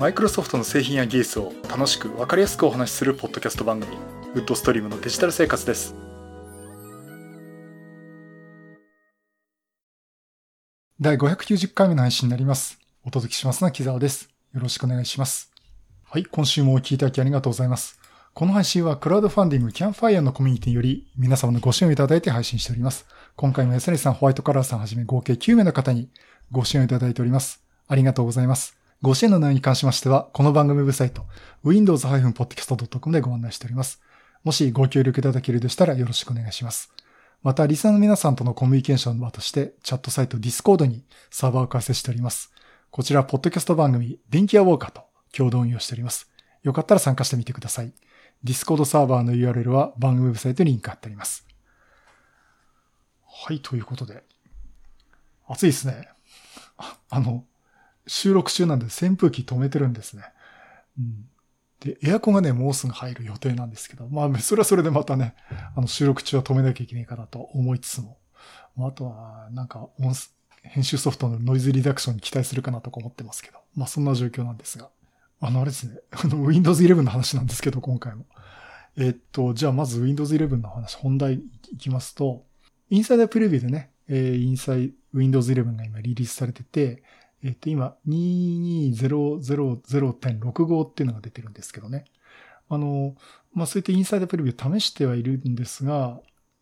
マイクロソフトの製品や技術を楽しく分かりやすくお話しするポッドキャスト番組ウッドストリームのデジタル生活です第590回目の配信になりますお届けしますのは木沢ですよろしくお願いしますはい今週もお聞きいただきありがとうございますこの配信はクラウドファンディングキャンファイアのコミュニティにより皆様のご支援をいただいて配信しております。今回も SN さん、ホワイトカラーさんはじめ合計9名の方にご支援をいただいております。ありがとうございます。ご支援の内容に関しましては、この番組ウェブサイト、windows-podcast.com でご案内しております。もしご協力いただけるでしたらよろしくお願いします。また、リサーの皆さんとのコミュニケーションの場として、チャットサイト Discord にサーバーを開設しております。こちら、ポッドキャスト番組、電気屋ウォーカーと共同運用しております。よかったら参加してみてください。Discord サーバーの URL は番組ウェブサイトにリンク貼ってあります。はい、ということで。暑いですね。あの、収録中なんで扇風機止めてるんですね。うん。で、エアコンがね、もうすぐ入る予定なんですけど、まあ、それはそれでまたね、あの、収録中は止めなきゃいけないかなと思いつつも、まあとは、なんか、編集ソフトのノイズリダクションに期待するかなとか思ってますけど、まあ、そんな状況なんですが。あの、あれですね、あの、Windows 11の話なんですけど、今回も。えっと、じゃあまず Windows 11の話、本題いきますと、インサイダープレビューでね、えー、インサイ、Windows 11が今リリースされてて、えっ、と、今、22000.65っていうのが出てるんですけどね。あの、まあ、そういったインサイドプレビュー試してはいるんですが、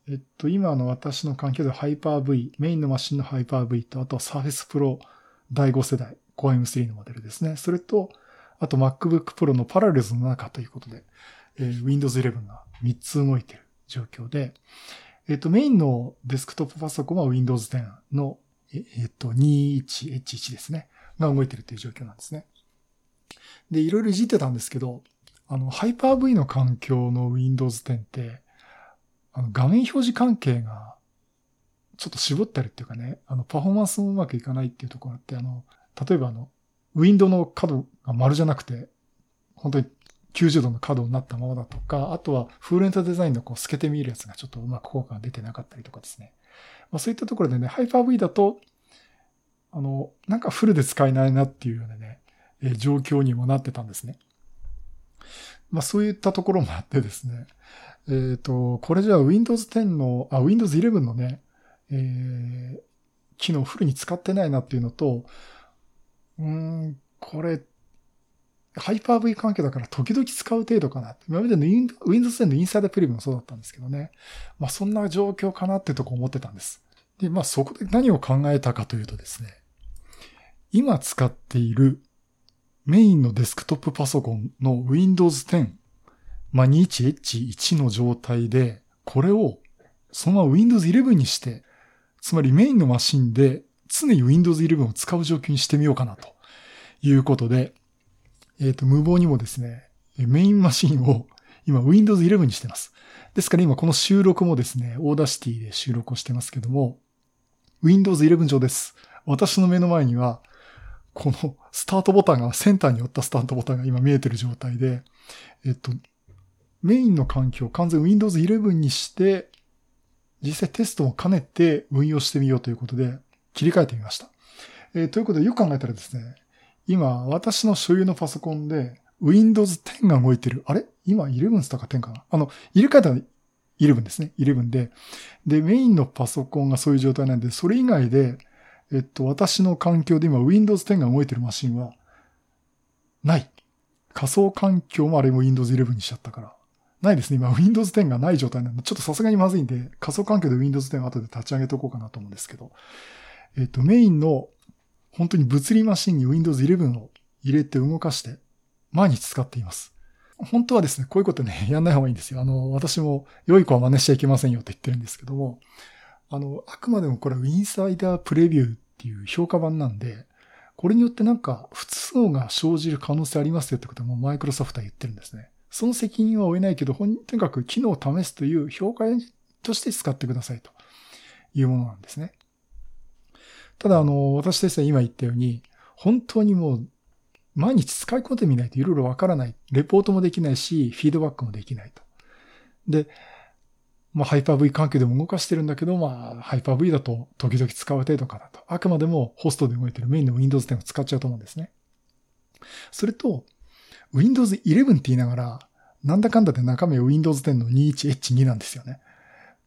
えっと、今の私の環境では Hyper-V、メインのマシンの Hyper-V と、あとは Surface Pro 第5世代、Core M3 のモデルですね。それと、あと MacBook Pro のパラレルズの中ということで、えー、Windows 11が3つ動いている状況で、えっと、メインのデスクトップパソコンは Windows 10のえっと、21H1 ですね。が動いてるっていう状況なんですね。で、いろいろいじってたんですけど、あの、Hyper-V の環境の Windows 10って、あの、画面表示関係が、ちょっと絞ったりっていうかね、あの、パフォーマンスもうまくいかないっていうところって、あの、例えばあの、ウィンドウの角が丸じゃなくて、本当に90度の角になったままだとか、あとはフールエンタデザインのこう透けて見えるやつがちょっとうまく効果が出てなかったりとかですね。まあ、そういったところでね、ハイパー V だと、あの、なんかフルで使えないなっていうようなね、えー、状況にもなってたんですね。まあそういったところもあってですね、えっ、ー、と、これじゃあ Windows 10の、あ、Windows 11のね、えー、機能フルに使ってないなっていうのと、うん、これ、ハイパー V 関係だから時々使う程度かな。今までの Windows 10のインサイドプレビューもそうだったんですけどね。まあそんな状況かなってとこ思ってたんです。で、まあそこで何を考えたかというとですね。今使っているメインのデスクトップパソコンの Windows 10、まあ 21H1 の状態で、これをそのまま Windows 11にして、つまりメインのマシンで常に Windows 11を使う状況にしてみようかなということで、えっ、ー、と、無謀にもですね、メインマシンを 今 Windows 11にしてます。ですから今この収録もですね、 Audacity で収録をしてますけども、Windows 11上です。私の目の前には、このスタートボタンが、センターに寄ったスタートボタンが今見えてる状態で、えっと、メインの環境を完全 Windows 11にして、実際テストも兼ねて運用してみようということで切り替えてみました。えー、ということでよく考えたらですね、今、私の所有のパソコンで、Windows 10が動いてる。あれ？今、11スタか10かな？あの、入れ替えたら11ですね。11で。で、メインのパソコンがそういう状態なんで、それ以外で、えっと、私の環境で今 Windows 10が動いてるマシンは、ない。仮想環境もあれも Windows 11にしちゃったから。ないですね。今 Windows 10がない状態なんで、ちょっとさすがにまずいんで、仮想環境で Windows 10を後で立ち上げとこうかなと思うんですけど。えっと、メインの本当に物理マシンに Windows 11を入れて動かして、毎日使っています。本当はですね、こういうことね、やんない方がいいんですよ。あの、私も良い子は真似しちゃいけませんよって言ってるんですけども、あの、あくまでもこれはインサイダープレビューっていう評価版なんで、これによってなんか不都合が生じる可能性ありますよってこともマイクロソフトは言ってるんですね。その責任は負えないけど、とにかく機能を試すという評価として使ってくださいというものなんですね。ただ、あの、私ですね、今言ったように、本当にもう、毎日使い込んでみないといろいろわからない。レポートもできないし、フィードバックもできないと。で、まあ、ハイパー V 環境でも動かしてるんだけど、まあ、ハイパー V だと時々使う程度かなと。あくまでもホストで動いてるメインの Windows 10を使っちゃうと思うんですね。それと、Windows 11って言いながら、なんだかんだで中身は Windows 10の 21H2 なんですよね。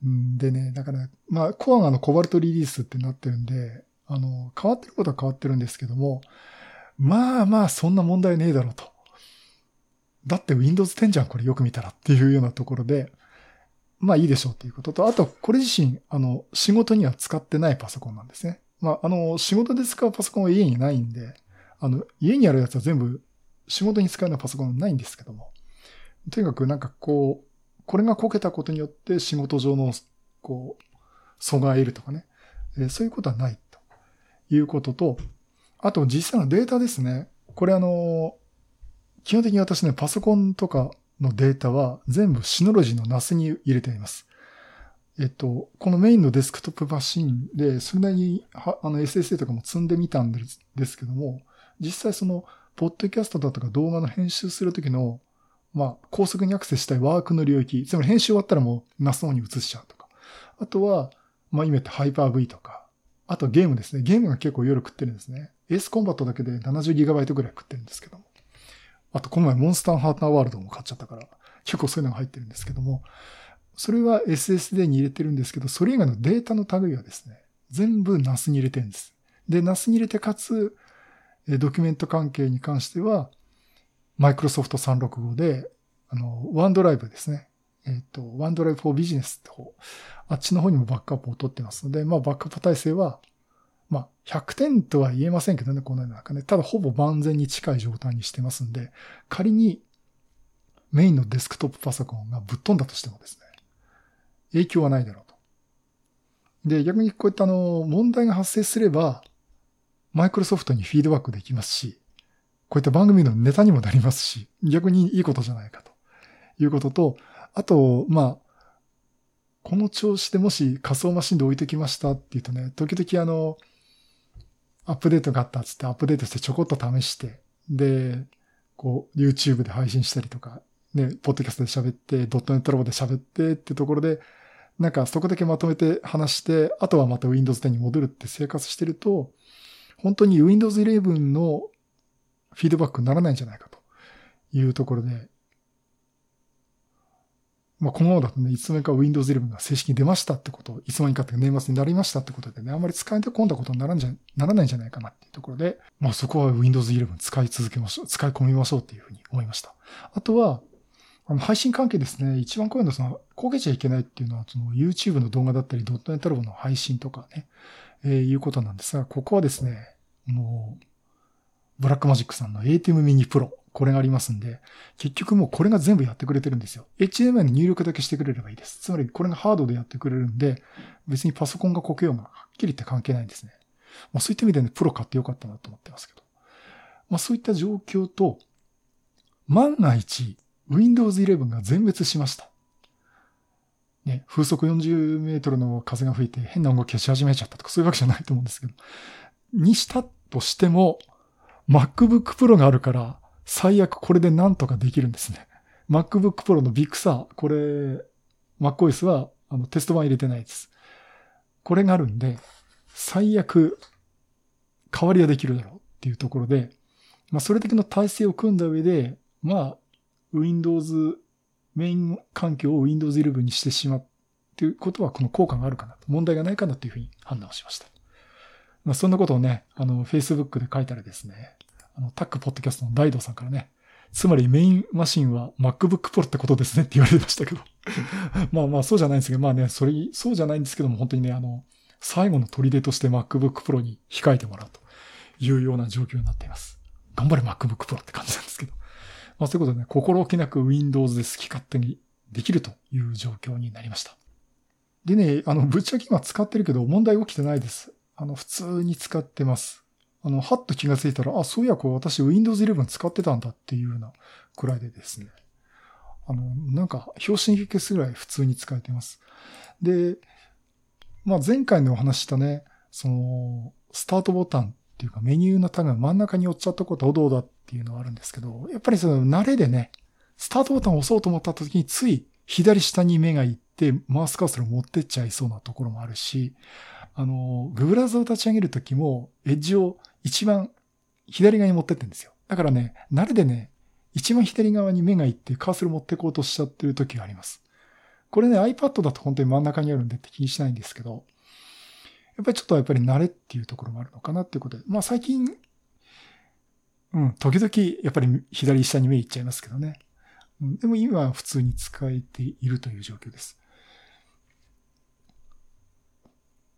でね、だから、まあ、コアがのコバルトリリースってなってるんで、あの、変わってることは変わってるんですけども、まあまあ、そんな問題ねえだろうと。だって Windows 10じゃん、これよく見たらっていうようなところで、まあいいでしょうっていうことと、あと、これ自身、あの、仕事には使ってないパソコンなんですね。まあ、あの、仕事で使うパソコンは家にないんで、あの、家にあるやつは全部仕事に使うようなパソコンはないんですけども、とにかくなんかこう、これがこけたことによって仕事上の、こう、阻害得るとかね、え、そういうことはないいうことと、あと実際のデータですね。これあの、基本的に私ね、パソコンとかのデータは全部シノロジーの NAS に入れています。えっと、このメインのデスクトップマシンで、それなりにあの SSD とかも積んでみたんですけども、実際その、ポッドキャストだとか動画の編集するときの、まあ、高速にアクセスしたいワークの領域、つまり編集終わったらもう NAS の方に移しちゃうとか。あとは、まあ、今言ったハイパー V とか。あとゲームですね。ゲームが結構夜食ってるんですね。エースコンバットだけで 70GB ぐらい食ってるんですけども。あと、この前モンスターハートナーワールドも買っちゃったから、結構そういうのが入ってるんですけども、それは SSD に入れてるんですけど、それ以外のデータの類はですね、全部 NAS に入れてるんです。で、NAS に入れてかつ、ドキュメント関係に関しては、Microsoft 365で、あの、OneDrive ですね。えっ、ー、と、OneDrive for Business って方、あっちの方にもバックアップを取ってますので、まあ、バックアップ体制は、まあ、100点とは言えませんけどね、このような中ね。ただ、ほぼ万全に近い状態にしてますんで、仮にメインのデスクトップパソコンがぶっ飛んだとしてもですね、影響はないだろうと。で、逆にこういったあの、問題が発生すれば、マイクロソフトにフィードバックできますし、こういった番組のネタにもなりますし、逆にいいことじゃないかということと、あと、まあ、この調子でもし仮想マシンで置いてきましたっていうとね、時々あの、アップデートがあったっつってアップデートしてちょこっと試して、で、こう、YouTube で配信したりとか、ね、ポッドキャストで喋って、ドットネットラボで喋ってってところで、なんかそこだけまとめて話して、あとはまた Windows 10に戻るって生活してると、本当に Windows 11のフィードバックにならないんじゃないかというところで、まあ、このままだとね、いつの間にか Windows 11が正式に出ましたってこと、いつの間にかって年末になりましたってことでね、あんまり使い込んだことにならんじゃ、ならないんじゃないかなっていうところで、まあそこは Windows 11使い続けましょう、使い込みましょうっていうふうに思いました。あとは、あの、配信関係ですね、一番怖いうのその、焦げちゃいけないっていうのは、その YouTube の動画だったり、ドットネットラボの配信とかね、えー、いうことなんですが、ここはですね、もう、ブラックマジックさんの ATEM mini Pro。これがありますんで、結局もうこれが全部やってくれてるんですよ。HMI に入力だけしてくれればいいです。つまりこれがハードでやってくれるんで、別にパソコンがこけようがはっきり言って関係ないんですね。まあそういった意味でね、プロ買ってよかったなと思ってますけど。まあそういった状況と、万が一、Windows 11が全滅しました。ね、風速40メートルの風が吹いて変な音楽消し始めちゃったとかそういうわけじゃないと思うんですけど。にしたとしても、MacBook Pro があるから、最悪これでなんとかできるんですね。MacBook Pro の Big Sur、これ、MacOS はあのテスト版入れてないです。これがあるんで、最悪、代わりはできるだろうっていうところで、まあ、それだけの体制を組んだ上で、まあ、Windows、メイン環境を Windows 11にしてしまうっていうことは、この効果があるかなと、問題がないかなというふうに判断をしました。まあ、そんなことをね、あの、Facebook で書いたらですね、あの、タックポッドキャストの大道さんからね、つまりメインマシンは MacBook Pro ってことですねって言われましたけど まあまあそうじゃないんですけど、まあね、それ、そうじゃないんですけども、本当にね、あの、最後の砦として MacBook Pro に控えてもらうというような状況になっています。頑張れ MacBook Pro って感じなんですけど。まあそういうことでね、心置きなく Windows で好き勝手にできるという状況になりました。でね、あの、ぶっちゃけ今使ってるけど問題起きてないです。あの、普通に使ってます。あの、はっと気がついたら、あ、そういや、こう、私 Windows 11使ってたんだっていうようなくらいでですね。あの、なんか、表紙に消すぐらい普通に使えてます。で、まあ、前回のお話したね、その、スタートボタンっていうかメニューのタグが真ん中に寄っちゃったことはどうだっていうのはあるんですけど、やっぱりその慣れでね、スタートボタンを押そうと思った時につい左下に目がいってマウスカーソル持ってっちゃいそうなところもあるし、あの、グブラウザを立ち上げるときも、エッジを一番左側に持ってってんですよ。だからね、慣れでね、一番左側に目が行ってカーソル持ってこうとしちゃってる時があります。これね、iPad だと本当に真ん中にあるんでって気にしないんですけど、やっぱりちょっとやっぱり慣れっていうところもあるのかなっていうことで、まあ最近、うん、時々やっぱり左下に目いっちゃいますけどね。うん、でも今は普通に使えているという状況です。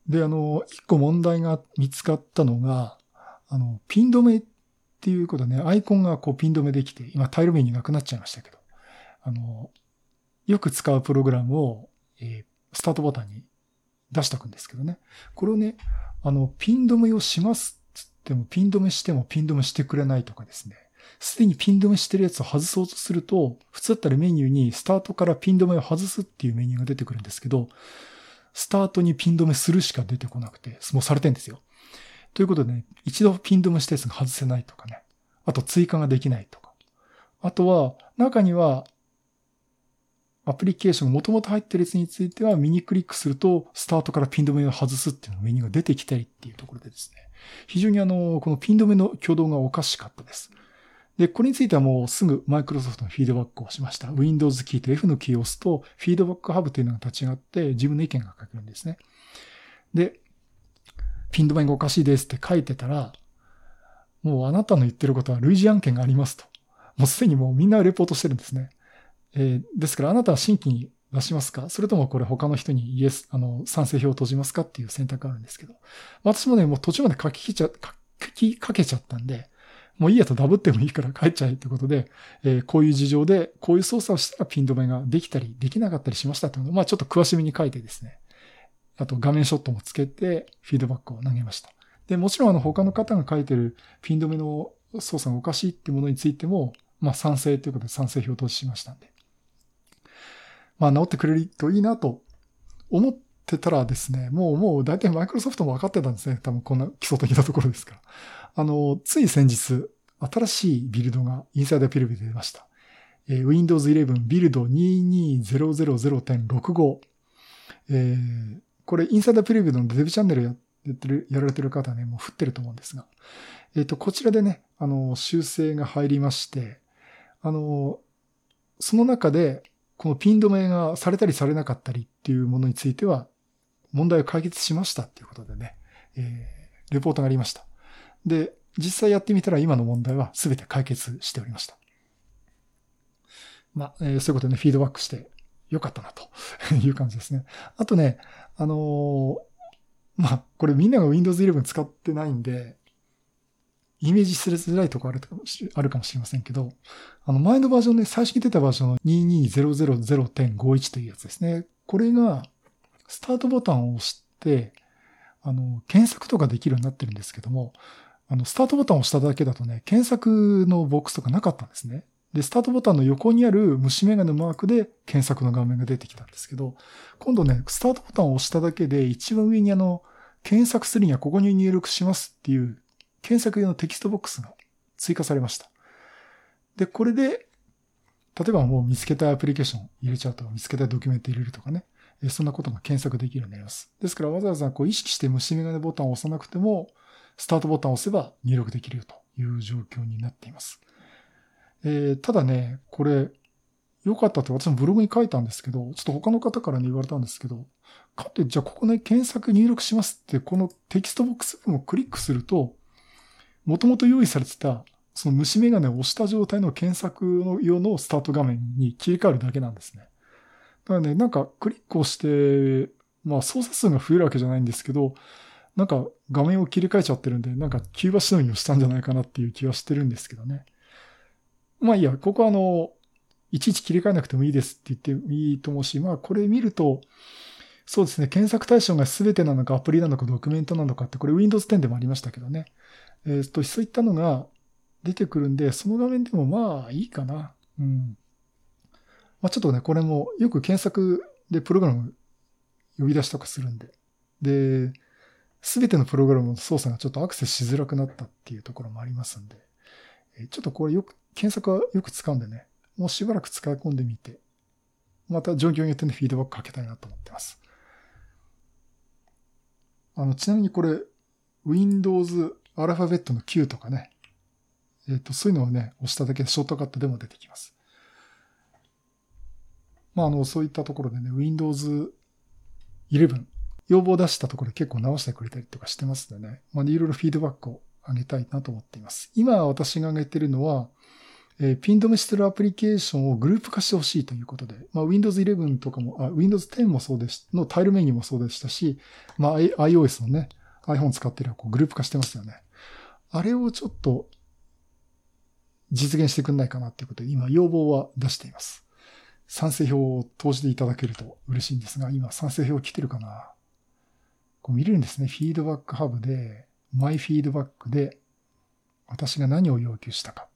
で、あの、一個問題が見つかったのが、あの、ピン止めっていうことね、アイコンがこうピン止めできて、今タイルメニューなくなっちゃいましたけど、あの、よく使うプログラムを、えー、スタートボタンに出しとくんですけどね。これをね、あの、ピン止めをしますっつっても、ピン止めしてもピン止めしてくれないとかですね。すでにピン止めしてるやつを外そうとすると、普通だったらメニューにスタートからピン止めを外すっていうメニューが出てくるんですけど、スタートにピン止めするしか出てこなくて、もうされてんですよ。ということでね、一度ピン止めしたやつが外せないとかね。あと追加ができないとか。あとは、中には、アプリケーションが元々入ってるやつについては、右クリックすると、スタートからピン止めを外すっていうのメニューが出てきたりっていうところでですね。非常にあの、このピン止めの挙動がおかしかったです。で、これについてはもうすぐマイクロソフトのフィードバックをしました。Windows キーと F のキーを押すと、フィードバックハブというのが立ち上がって自分の意見が書けるんですね。で、ピン止めがおかしいですって書いてたら、もうあなたの言ってることは類似案件がありますと。もうすでにもうみんなレポートしてるんですね。えー、ですからあなたは新規に出しますか？それともこれ他の人にイエス、あの、賛成票を閉じますかっていう選択があるんですけど。私もね、もう途中まで書ききちゃ、書きかけちゃったんで、もういいやとダブってもいいから帰っちゃえってことで、えー、こういう事情で、こういう操作をしたらピン止めができたり、できなかったりしましたっていうのを、まあちょっと詳しめに書いてですね。あと画面ショットもつけて、フィードバックを投げました。で、もちろんあの他の方が書いてるピン止めの操作がおかしいっていうものについても、まあ賛成ということで賛成票を投資しましたんで。まあ治ってくれるといいなと思ってたらですね、もうもう大体マイクロソフトも分かってたんですね。多分こんな基礎的なところですから。あの、つい先日、新しいビルドがインサイダーピルビで出ました。えー、Windows 11ビルド22000.65。えー、これインサイダーピルビのデブチャンネルやってる、やられてる方はね、もう降ってると思うんですが。えっ、ー、と、こちらでね、あの、修正が入りまして、あの、その中で、このピン止めがされたりされなかったりっていうものについては、問題を解決しましたっていうことでね、えー、レポートがありました。で、実際やってみたら今の問題は全て解決しておりました。まあ、えー、そういうことでね、フィードバックしてよかったなと いう感じですね。あとね、あのー、まあ、これみんなが Windows 11使ってないんで、イメージしづらいとこあるあるかもしれませんけど、あの前のバージョンで、最初に出たバージョンの22000.51というやつですね。これが、スタートボタンを押して、あの、検索とかできるようになってるんですけども、あの、スタートボタンを押しただけだとね、検索のボックスとかなかったんですね。で、スタートボタンの横にある虫眼鏡のマークで検索の画面が出てきたんですけど、今度ね、スタートボタンを押しただけで一番上にあの、検索するにはここに入力しますっていう検索用のテキストボックスが追加されました。で、これで、例えばもう見つけたアプリケーション入れちゃうと、見つけたドキュメント入れるとかね、そんなことが検索できるようになります。ですからわざわざこう意識して虫眼鏡ボタンを押さなくても、スタートボタンを押せば入力できるよという状況になっています。えー、ただね、これ、良かったって私もブログに書いたんですけど、ちょっと他の方からね言われたんですけど、かってじゃあここね検索入力しますって、このテキストボックスをクリックすると、もともと用意されてた、その虫眼鏡を押した状態の検索の用のスタート画面に切り替わるだけなんですね。だからね、なんかクリックをして、まあ操作数が増えるわけじゃないんですけど、なんか画面を切り替えちゃってるんで、なんかキューバしのぎをしたんじゃないかなっていう気はしてるんですけどね。まあいいや、ここはあの、いちいち切り替えなくてもいいですって言ってもいいと思うし、まあこれ見ると、そうですね、検索対象が全てなのかアプリなのかドキュメントなのかって、これ Windows 10でもありましたけどね。えっ、と、そういったのが出てくるんで、その画面でもまあいいかな。うん。まあちょっとね、これもよく検索でプログラム呼び出しとかするんで。で、すべてのプログラムの操作がちょっとアクセスしづらくなったっていうところもありますんで、ちょっとこれよく、検索はよく使うんでね、もうしばらく使い込んでみて、また状況によってね、フィードバックかけたいなと思ってます。あの、ちなみにこれ、Windows アルファベットの Q とかね、えっ、と、そういうのをね、押しただけでショートカットでも出てきます。まあ、あの、そういったところでね、Windows 11、要望を出したところで結構直してくれたりとかしてますのでね、まあ、いろいろフィードバックを上げたいなと思っています。今私が上げてるのは、えー、ピン止めしてるアプリケーションをグループ化してほしいということで、まあ、Windows 11とかも、あ、Windows 10もそうです、のタイルメニューもそうでしたし、まあ、iOS のね、iPhone 使ってるこうグループ化してますよね。あれをちょっと実現してくんないかなっていうことで、今要望は出しています。賛成票を投じていただけると嬉しいんですが、今賛成票来てるかな？こう見れるんですね。フィードバックハブで、マイフィードバックで、私が何を要求したか。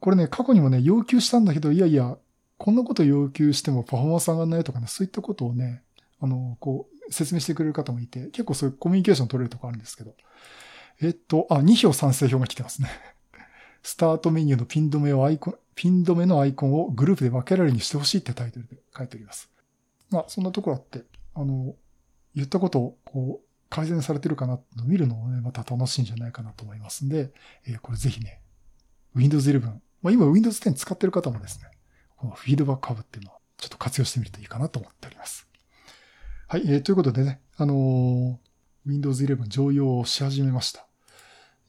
これね、過去にもね、要求したんだけど、いやいや、こんなこと要求してもパフォーマンス上がんないとかね、そういったことをね、あの、こう、説明してくれる方もいて、結構そういうコミュニケーション取れるとこあるんですけど。えっと、あ、2票賛成票が来てますね。スタートメニューのピン止めをアイコン、ピン止めのアイコンをグループで分けられるにしてほしいってタイトルで書いております。まあ、そんなところあって、あの、言ったことを、こう、改善されてるかなって見るのもね、また楽しいんじゃないかなと思いますんで、えー、これぜひね、Windows 11、まあ、今 Windows 10使ってる方もですね、このフィードバックハブっていうのをちょっと活用してみるといいかなと思っております。はい、えー、ということでね、あのー、Windows 11常用し始めました。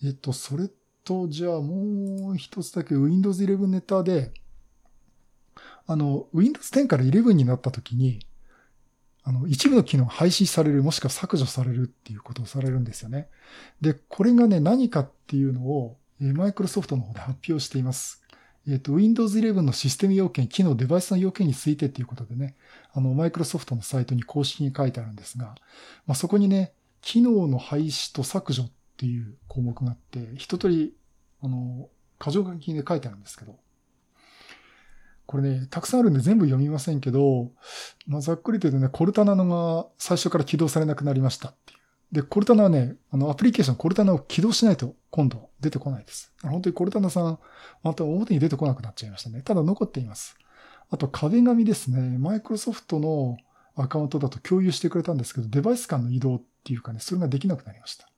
えっ、と、それと、じゃあもう一つだけ Windows 11ネタで、あの、Windows 10から11になった時に、あの、一部の機能廃止される、もしくは削除されるっていうことをされるんですよね。で、これがね、何かっていうのを、マイクロソフトの方で発表しています。えっ、と、Windows 11のシステム要件、機能、デバイスの要件についてっていうことでね、あの、マイクロソフトのサイトに公式に書いてあるんですが、まあ、そこにね、機能の廃止と削除っていう項目があって、一通り、あの、箇条書きで書いてあるんですけど、これね、たくさんあるんで全部読みませんけど、まあ、ざっくりと言うとね、コルタナのが最初から起動されなくなりましたっていう。で、コルタナはね、あの、アプリケーションコルタナを起動しないと今度出てこないです。本当にコルタナさん、また表に出てこなくなっちゃいましたね。ただ残っています。あと壁紙ですね。マイクロソフトのアカウントだと共有してくれたんですけど、デバイス間の移動っていうかね、それができなくなりました。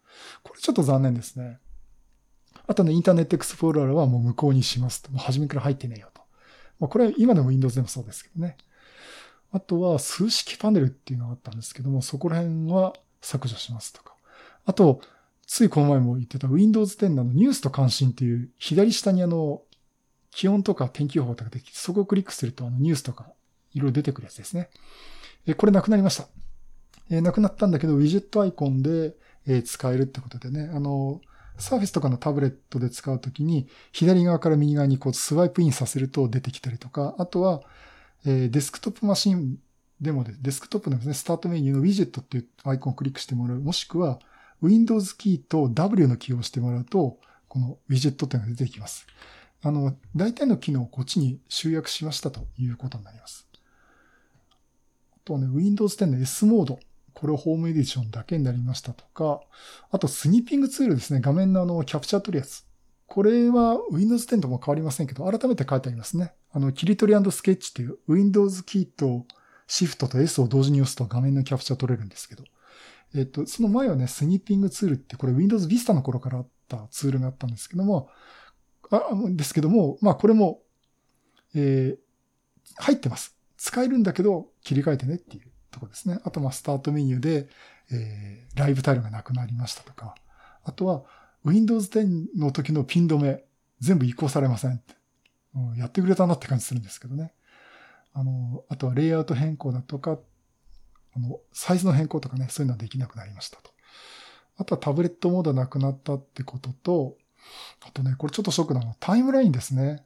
これちょっと残念ですね。あとね、インターネットエクスプローラーはもう無効にしますと。もう初めから入ってねえよと。まあ、これは今でも Windows でもそうですけどね。あとは数式パネルっていうのがあったんですけども、そこら辺は削除しますとか。あと、ついこの前も言ってた Windows 10のニュースと関心っていう左下にあの、気温とか天気予報とかできて、そこをクリックするとあのニュースとかいろいろ出てくるやつですね。え、これなくなりました。えなくなったんだけど、ウィジェットアイコンで、え使えるってことでね、あの、サーフェスとかのタブレットで使うときに、左側から右側にこうスワイプインさせると出てきたりとか、あとは、えデスクトップマシンでもデスクトップのですね、スタートメニューのウィジェットっていうアイコンをクリックしてもらう。もしくは、Windows キーと W のキーを押してもらうと、このウィジェットっていうのが出てきます。あの、大体の機能をこっちに集約しましたということになります。あとはね、Windows 10の S モード。これをホームエディションだけになりましたとか、あとスニーピングツールですね。画面のあの、キャプチャー取るやつ。これは Windows 10とも変わりませんけど、改めて書いてありますね。あの、切り取りスケッチっていう Windows キーと Shift と S を同時に押すと画面のキャプチャー取れるんですけど、えっと、その前はね、スニーピングツールってこれ Windows Vista の頃からあったツールがあったんですけども、あ、ですけども、まあこれも、えー、入ってます。使えるんだけど切り替えてねっていうところですね。あとまあスタートメニューで、えー、ライブタイルがなくなりましたとか、あとは Windows 10の時のピン止め全部移行されませんって。うん、やってくれたなって感じするんですけどね。あの、あとはレイアウト変更だとか、あの、サイズの変更とかね、そういうのはできなくなりましたと。あとはタブレットモードなくなったってことと、あとね、これちょっとショックなのタイムラインですね。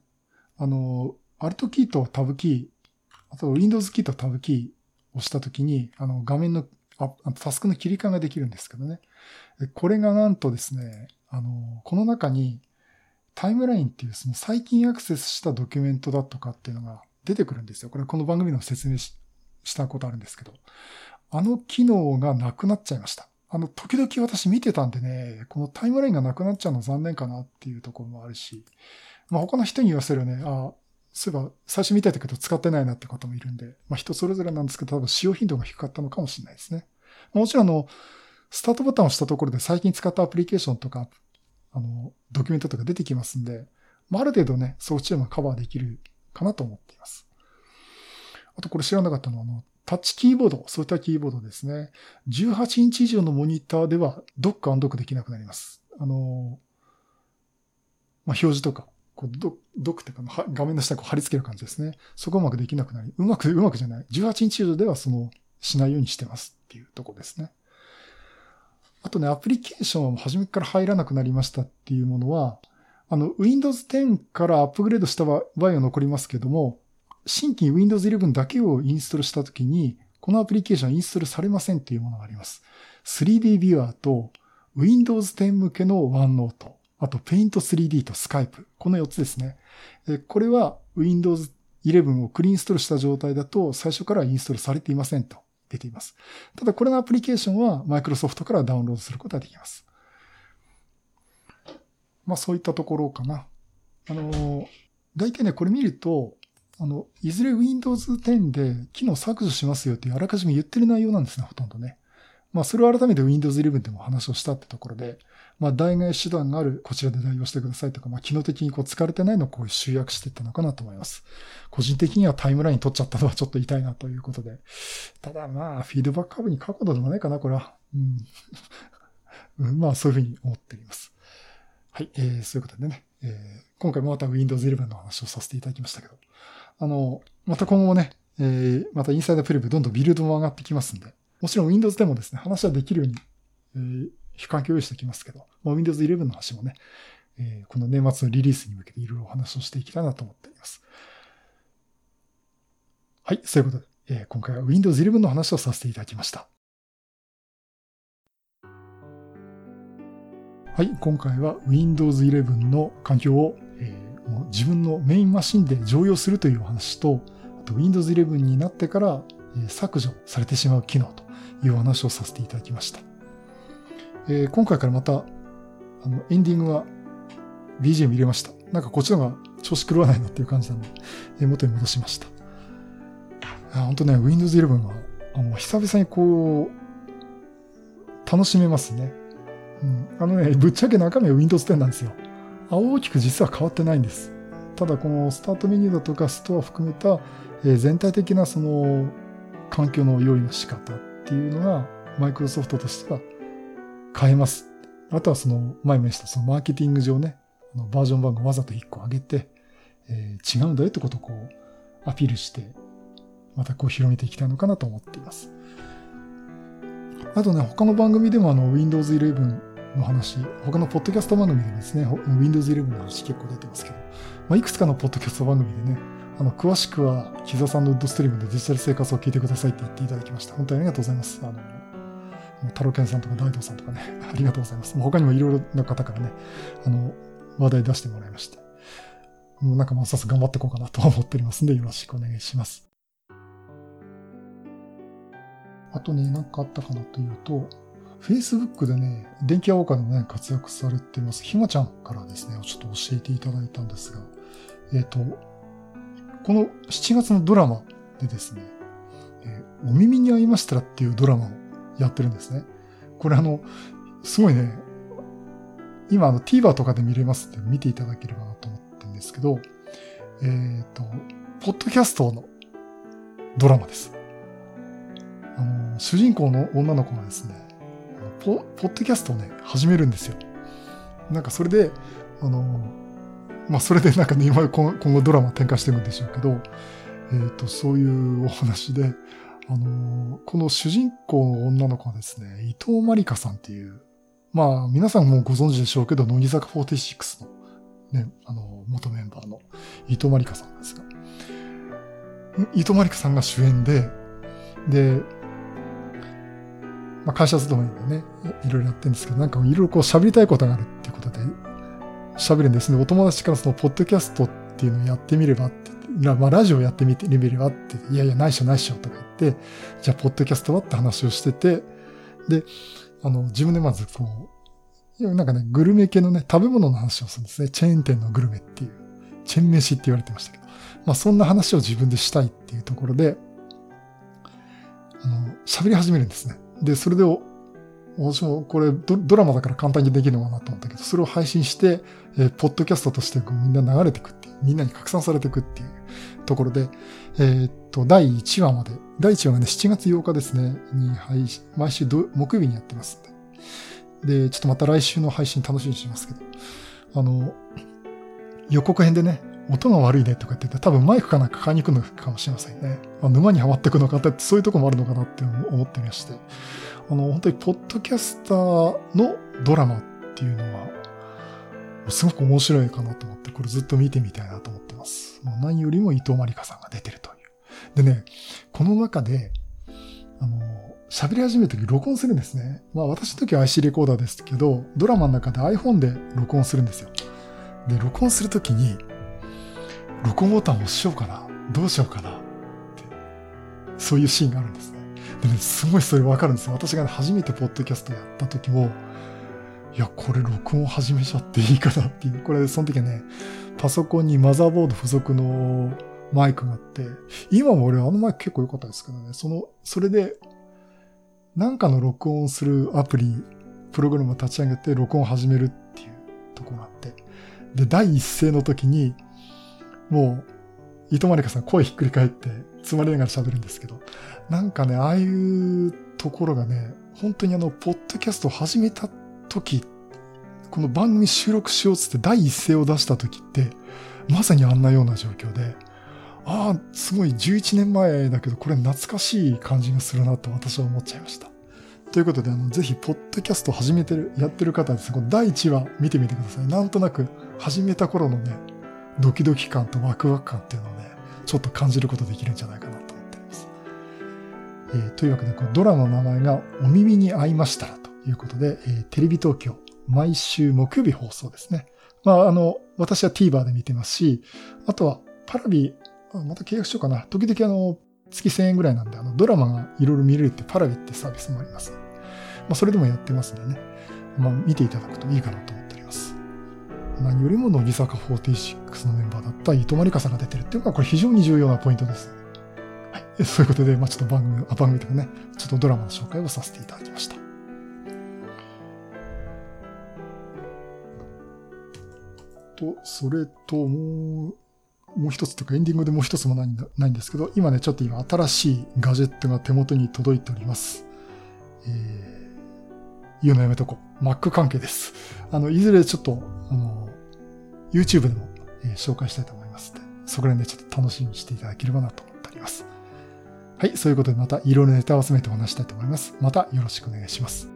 あの、アルトキーとタブキー、あと Windows キーとタブキーを押したときに、あの、画面のあタスクの切り替えができるんですけどね。これがなんとですね、あの、この中にタイムラインっていうその最近アクセスしたドキュメントだとかっていうのが出てくるんですよ。これこの番組の説明したことあるんですけど、あの機能がなくなっちゃいました。あの、時々私見てたんでね、このタイムラインがなくなっちゃうの残念かなっていうところもあるし、まあ他の人に言わせるね、あそういえば最初見てたけど使ってないなって方もいるんで、まあ人それぞれなんですけど、多分使用頻度が低かったのかもしれないですね。もちろんあの、スタートボタンを押したところで最近使ったアプリケーションとか、あの、ドキュメントとか出てきますんで、まあ、ある程度ね、そっちでもカバーできるかなと思っています。あとこれ知らなかったのは、あの、タッチキーボード、そういったキーボードですね。18インチ以上のモニターでは、ドックアンドックできなくなります。あの、まあ、表示とか、こうド、ックっていうか、画面の下にこう貼り付ける感じですね。そこうまくできなくなり、うまく、うまくじゃない。18インチ以上ではその、しないようにしてますっていうとこですね。あとね、アプリケーションは初めから入らなくなりましたっていうものは、あの、Windows 10からアップグレードした場合は残りますけども、新規 Windows 11だけをインストールしたときに、このアプリケーションインストールされませんというものがあります。3D ビュアーと Windows 10向けの OneNote、あと Paint 3D と Skype、この4つですね。これは Windows 11をクリーンストールした状態だと最初からインストールされていませんと出ています。ただこれのアプリケーションは Microsoft からダウンロードすることができます。まあそういったところかな。あの、大体ね、これ見ると、あの、いずれ Windows 10で機能削除しますよってあらかじめ言ってる内容なんですね、ほとんどね。まあ、それを改めて Windows 11でも話をしたってところで、まあ、代替手段がある、こちらで代用してくださいとか、まあ、機能的にこう使われてないのをこう集約していったのかなと思います。個人的にはタイムライン取っちゃったのはちょっと痛いなということで。ただまあ、フィードバック株に書くことでもないかな、これは。うん。まあ、そういうふうに思っております。はい、えー、そういうことでね、えー、今回もまた Windows 11の話をさせていただきましたけど、あの、また今後もね、えー、またインサイダープレビューどんどんビルドも上がってきますんで、もちろん Windows でもですね、話はできるように、えー、環境用意しておきますけど、まあ、Windows 11の話もね、えー、この年末のリリースに向けていろいろお話をしていきたいなと思っております。はい、そういうことで、えー、今回は Windows 11の話をさせていただきました。はい、今回は Windows 11の環境を、えー、もう自分のメインマシンで常用するというお話と、あと Windows 11になってから、削除されてしまう機能というお話をさせていただきました。えー、今回からまた、あの、エンディングは BGM 入れました。なんかこっちの方が調子狂わないなっていう感じなので、えー、元に戻しました。あ本当ね、Windows 11は、あの、久々にこう、楽しめますね。うん、あのね、ぶっちゃけ中身は Windows 10なんですよ。大きく実は変わってないんです。ただこのスタートメニューだとかストア含めた、え全体的なその環境の用意の仕方っていうのがマイクロソフトとしては変えます。あとはその前もしたそのマーケティング上ね、バージョン番号わざと1個上げて、えー、違うんだよってことをこうアピールして、またこう広めていきたいのかなと思っています。あとね、他の番組でもあの Windows 11の話、他のポッドキャスト番組でですね、Windows 11の話結構出てますけど、まあ、いくつかのポッドキャスト番組でね、あの、詳しくは、木座さんのウッドストリームでデジタル生活を聞いてくださいって言っていただきました。本当にありがとうございます。あの、タロケンさんとか大道さんとかね、ありがとうございます。他にもいろいろな方からね、あの、話題出してもらいまして。もうなんかもうさす頑張っていこうかなと思っておりますんで、よろしくお願いします。あとね、何かあったかなというと、Facebook でね、電気屋ウォーカーでもね、活躍されてます。ひまちゃんからですね、ちょっと教えていただいたんですが、えっ、ー、と、この7月のドラマでですね、えー、お耳に合いましたらっていうドラマをやってるんですね。これあの、すごいね、今あの TVer とかで見れますって見ていただければなと思ってるんですけど、えっ、ー、と、ポッドキャストのドラマです。あの、主人公の女の子がですね、ポポッドキャストをね、始めるんですよ。なんかそれで、あの、まあ、それでなんかね、今今後ドラマ展開してるんでしょうけど、えっ、ー、と、そういうお話で、あの、この主人公の女の子はですね、伊藤まりかさんっていう、まあ、皆さんもご存知でしょうけど、乃木坂46のね、あの、元メンバーの伊藤まりかさんですが、伊藤まりかさんが主演で、で、まあ、会社勤めでね、いろいろやってるんですけど、なんかいろいろこう喋りたいことがあるっていうことで、喋るんですね。お友達からその、ポッドキャストっていうのをやってみればって、まあ、ラジオやってみてみればって、いやいや、ないしょないしょとか言って、じゃあ、ポッドキャストはって話をしてて、で、あの、自分でまずこう、なんかね、グルメ系のね、食べ物の話をするんですね。チェーン店のグルメっていう、チェーン飯って言われてましたけど、まあ、そんな話を自分でしたいっていうところで、あの、喋り始めるんですね。で、それで私もこれドドラマだから簡単にできるのかなと思ったけど、それを配信して、えー、ポッドキャストとしてみんな流れていくっていう、みんなに拡散されていくっていうところで、えー、っと、第1話まで、第1話がね、7月8日ですね、に配信、毎週木曜日にやってますんで。で、ちょっとまた来週の配信楽しみにしますけど、あの、予告編でね、音が悪いねとか言ってて、多分マイクかなんか買いに行くのかもしれませんね。まあ、沼にはまっていくのかって、そういうとこもあるのかなって思ってみまして。あの、本当にポッドキャスターのドラマっていうのは、すごく面白いかなと思って、これずっと見てみたいなと思ってます。もう何よりも伊藤まりかさんが出てるという。でね、この中で、あの、喋り始めるとき録音するんですね。まあ私の時は IC レコーダーですけど、ドラマの中で iPhone で録音するんですよ。で、録音するときに、録音ボタン押しようかなどうしようかなって、そういうシーンがあるんですね。でね、すごいそれわかるんですよ。私が、ね、初めてポッドキャストやった時も、いや、これ録音始めちゃっていいかなっていう。これ、その時はね、パソコンにマザーボード付属のマイクがあって、今も俺あのマイク結構良かったですけどね、その、それで、なんかの録音するアプリ、プログラムを立ち上げて録音を始めるっていうとこがあって、で、第一声の時に、もう、糸まりかさん声ひっくり返って、詰まりながら喋るんですけど、なんかね、ああいうところがね、本当にあの、ポッドキャストを始めた時、この番組収録しようつって第一声を出した時って、まさにあんなような状況で、ああ、すごい11年前だけど、これ懐かしい感じがするなと私は思っちゃいました。ということで、あの、ぜひ、ポッドキャスト始めてる、やってる方はですね、この第1話見てみてください。なんとなく、始めた頃のね、ドキドキ感とワクワク感っていうのをね、ちょっと感じることできるんじゃないかなと思っています。えー、というわけで、このドラマの名前がお耳に合いましたらということで、えー、テレビ東京、毎週木曜日放送ですね。まあ、あの、私は TVer で見てますし、あとは、パラビ、また契約しようかな。時々あの、月1000円ぐらいなんで、あの、ドラマがいろいろ見れるってパラビってサービスもあります。まあ、それでもやってますんでね。まあ、見ていただくといいかなと思って。何よりも乃木坂46のメンバーだった伊藤まりかさんが出てるっていうのが、これ非常に重要なポイントです。はい。そういうことで、まあちょっと番組、あ、番組とかね、ちょっとドラマの紹介をさせていただきました。と、それともう、もう一つというかエンディングでもう一つもないないんですけど、今ね、ちょっと今新しいガジェットが手元に届いております。えー、言うのやめとこう。Mac 関係です。あの、いずれちょっと、あの、YouTube でも、えー、紹介したいと思いますので、そこら辺でちょっと楽しみにしていただければなと思っております。はい、そういうことでまたいろいろネタを集めてお話したいと思います。またよろしくお願いします。